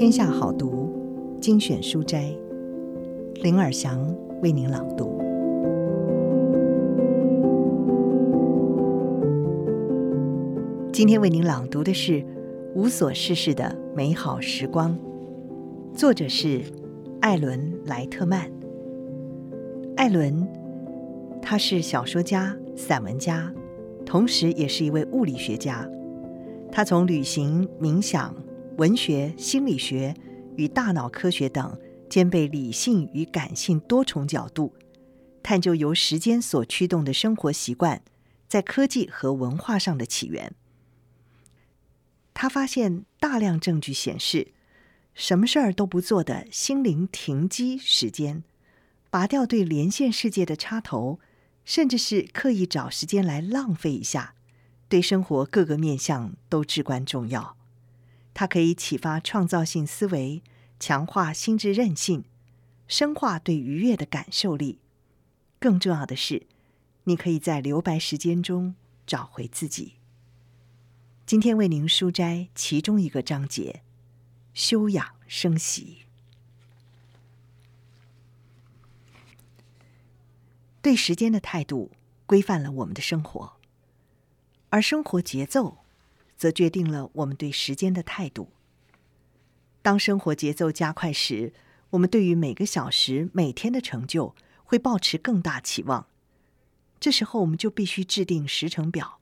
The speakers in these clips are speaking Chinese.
天下好读精选书斋，林尔祥为您朗读。今天为您朗读的是《无所事事的美好时光》，作者是艾伦·莱特曼。艾伦，他是小说家、散文家，同时也是一位物理学家。他从旅行、冥想、文学、心理学与大脑科学等兼备理性与感性多重角度，探究由时间所驱动的生活习惯在科技和文化上的起源。他发现大量证据显示，什么事儿都不做的心灵停机时间，拔掉对连线世界的插头，甚至是刻意找时间来浪费一下，对生活各个面向都至关重要。它可以启发创造性思维，强化心智韧性，深化对愉悦的感受力。更重要的是，你可以在留白时间中找回自己。今天为您书摘其中一个章节：休养生息。对时间的态度规范了我们的生活，而生活节奏，则决定了我们对时间的态度。当生活节奏加快时，我们对于每个小时、每天的成就会抱持更大期望。这时候，我们就必须制定时程表。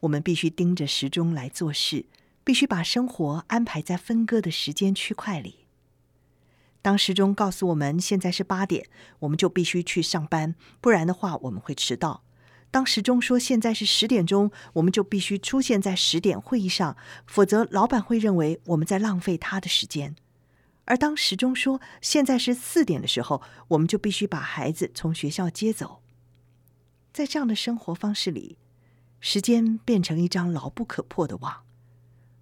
我们必须盯着时钟来做事，必须把生活安排在分割的时间区块里。当时钟告诉我们现在是八点，我们就必须去上班，不然的话我们会迟到。当时钟说现在是十点钟，我们就必须出现在十点会议上，否则老板会认为我们在浪费他的时间。而当时钟说现在是四点的时候，我们就必须把孩子从学校接走。在这样的生活方式里，时间变成一张牢不可破的网。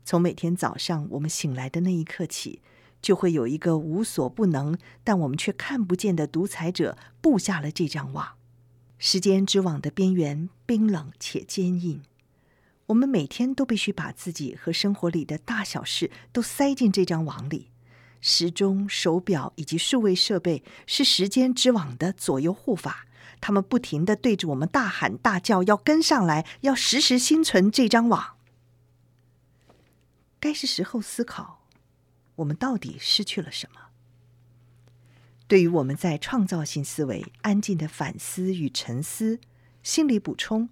从每天早上我们醒来的那一刻起，就会有一个无所不能，但我们却看不见的独裁者布下了这张网。时间之网的边缘冰冷且坚硬，我们每天都必须把自己和生活里的大小事都塞进这张网里。时钟、手表以及数位设备是时间之网的左右护法，他们不停的对着我们大喊大叫，要跟上来，要时时心存这张网。该是时候思考，我们到底失去了什么？对于我们在创造性思维、安静的反思与沉思、心理补充，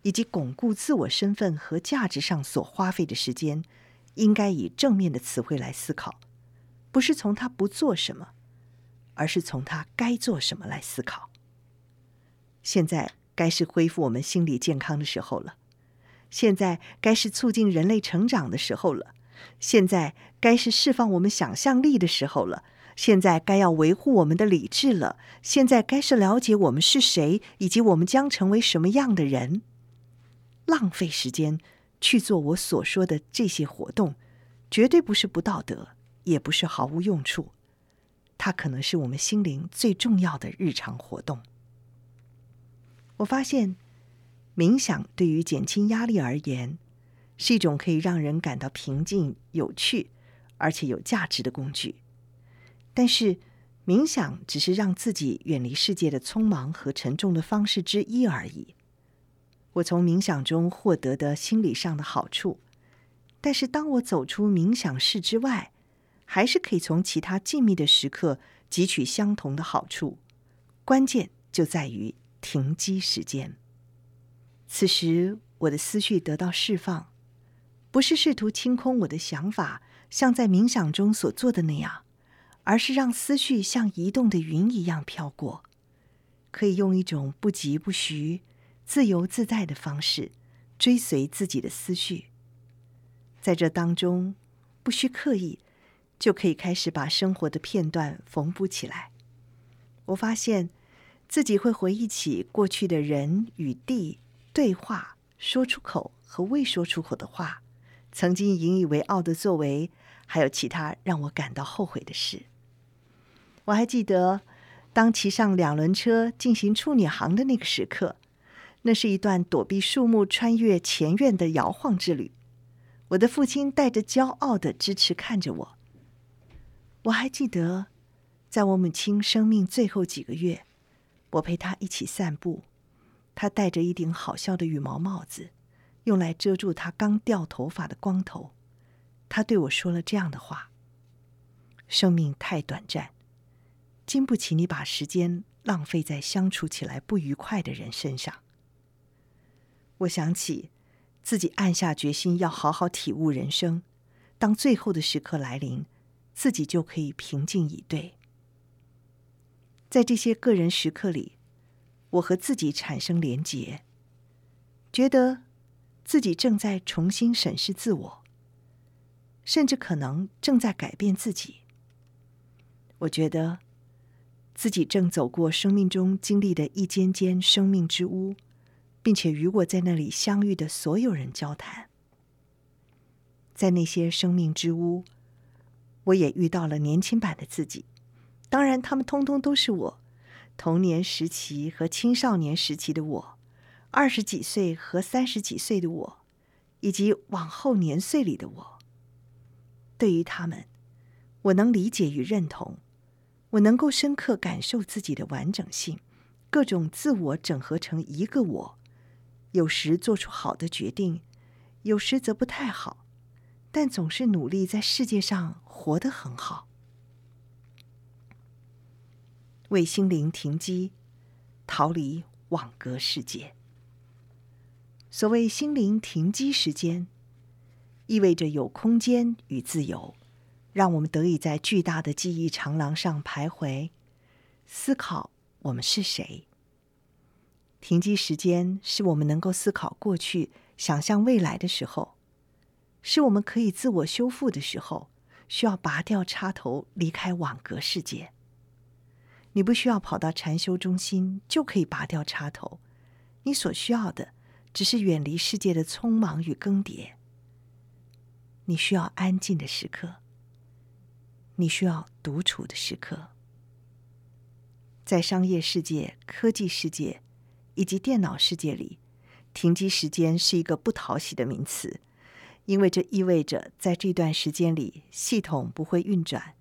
以及巩固自我身份和价值上所花费的时间，应该以正面的词汇来思考，不是从他不做什么，而是从他该做什么来思考。现在该是恢复我们心理健康的时候了，现在该是促进人类成长的时候了，现在该是释放我们想象力的时候了。现在该要维护我们的理智了。现在该是了解我们是谁，以及我们将成为什么样的人。浪费时间去做我所说的这些活动，绝对不是不道德，也不是毫无用处。它可能是我们心灵最重要的日常活动。我发现，冥想对于减轻压力而言，是一种可以让人感到平静、有趣，而且有价值的工具。但是，冥想只是让自己远离世界的匆忙和沉重的方式之一而已。我从冥想中获得的心理上的好处，但是当我走出冥想室之外，还是可以从其他静谧的时刻汲取相同的好处。关键就在于停机时间。此时，我的思绪得到释放，不是试图清空我的想法，像在冥想中所做的那样。而是让思绪像移动的云一样飘过，可以用一种不疾不徐、自由自在的方式追随自己的思绪。在这当中，不需刻意，就可以开始把生活的片段缝补起来。我发现自己会回忆起过去的人与地对话、说出口和未说出口的话，曾经引以为傲的作为，还有其他让我感到后悔的事。我还记得，当骑上两轮车进行处女航的那个时刻，那是一段躲避树木、穿越前院的摇晃之旅。我的父亲带着骄傲的支持看着我，我还记得，在我母亲生命最后几个月，我陪她一起散步，她戴着一顶好笑的羽毛帽子，用来遮住她刚掉头发的光头。她对我说了这样的话：“生命太短暂，经不起你把时间浪费在相处起来不愉快的人身上。”我想起自己暗下决心要好好体悟人生，当最后的时刻来临。自己就可以平静以对。在这些个人时刻里，我和自己产生连结，觉得自己正在重新审视自我，甚至可能正在改变自己。我觉得自己正走过生命中经历的一间间生命之屋，并且与我在那里相遇的所有人交谈。在那些生命之屋，我也遇到了年轻版的自己，当然，他们通通都是我。童年时期和青少年时期的我，二十几岁和三十几岁的我，以及往后年岁里的我。对于他们，我能理解与认同，我能够深刻感受自己的完整性，各种自我整合成一个我，有时做出好的决定，有时则不太好。但总是努力在世界上活得很好，为心灵停机，逃离网格世界。所谓心灵停机时间，意味着有空间与自由，让我们得以在巨大的记忆长廊上徘徊，思考我们是谁。停机时间是我们能够思考过去、想象未来的时候。是我们可以自我修复的时候，需要拔掉插头，离开网格世界。你不需要跑到禅修中心就可以拔掉插头，你所需要的只是远离世界的匆忙与更迭。你需要安静的时刻，你需要独处的时刻。在商业世界、科技世界以及电脑世界里，停机时间是一个不讨喜的名词。因为这意味着，在这段时间里，系统不会运转，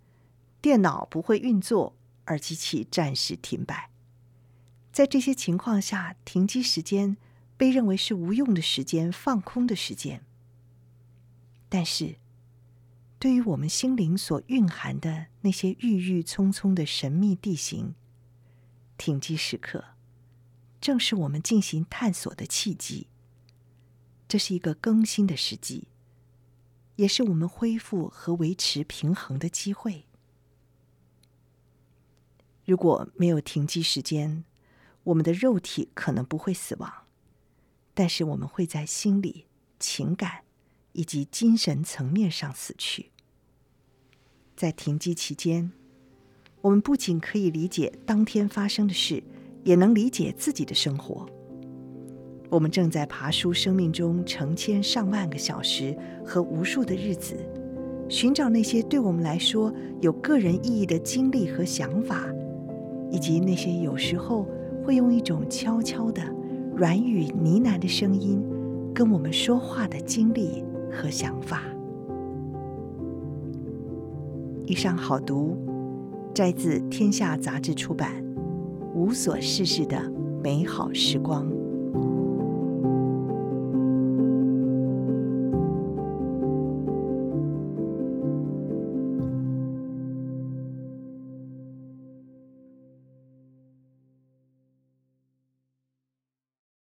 电脑不会运作，而机器暂时停摆。在这些情况下，停机时间被认为是无用的时间、放空的时间。但是，对于我们心灵所蕴含的那些郁郁葱葱的神秘地形，停机时刻正是我们进行探索的契机。这是一个更新的时机。也是我们恢复和维持平衡的机会。如果没有停机时间，我们的肉体可能不会死亡，但是我们会在心理、情感以及精神层面上死去。在停机期间，我们不仅可以理解当天发生的事，也能理解自己的生活。我们正在爬梳生命中成千上万个小时和无数的日子，寻找那些对我们来说有个人意义的经历和想法，以及那些有时候会用一种悄悄的软语呢喃的声音跟我们说话的经历和想法。一上好读，摘自《天下杂志》出版《无所事事的美好时光》。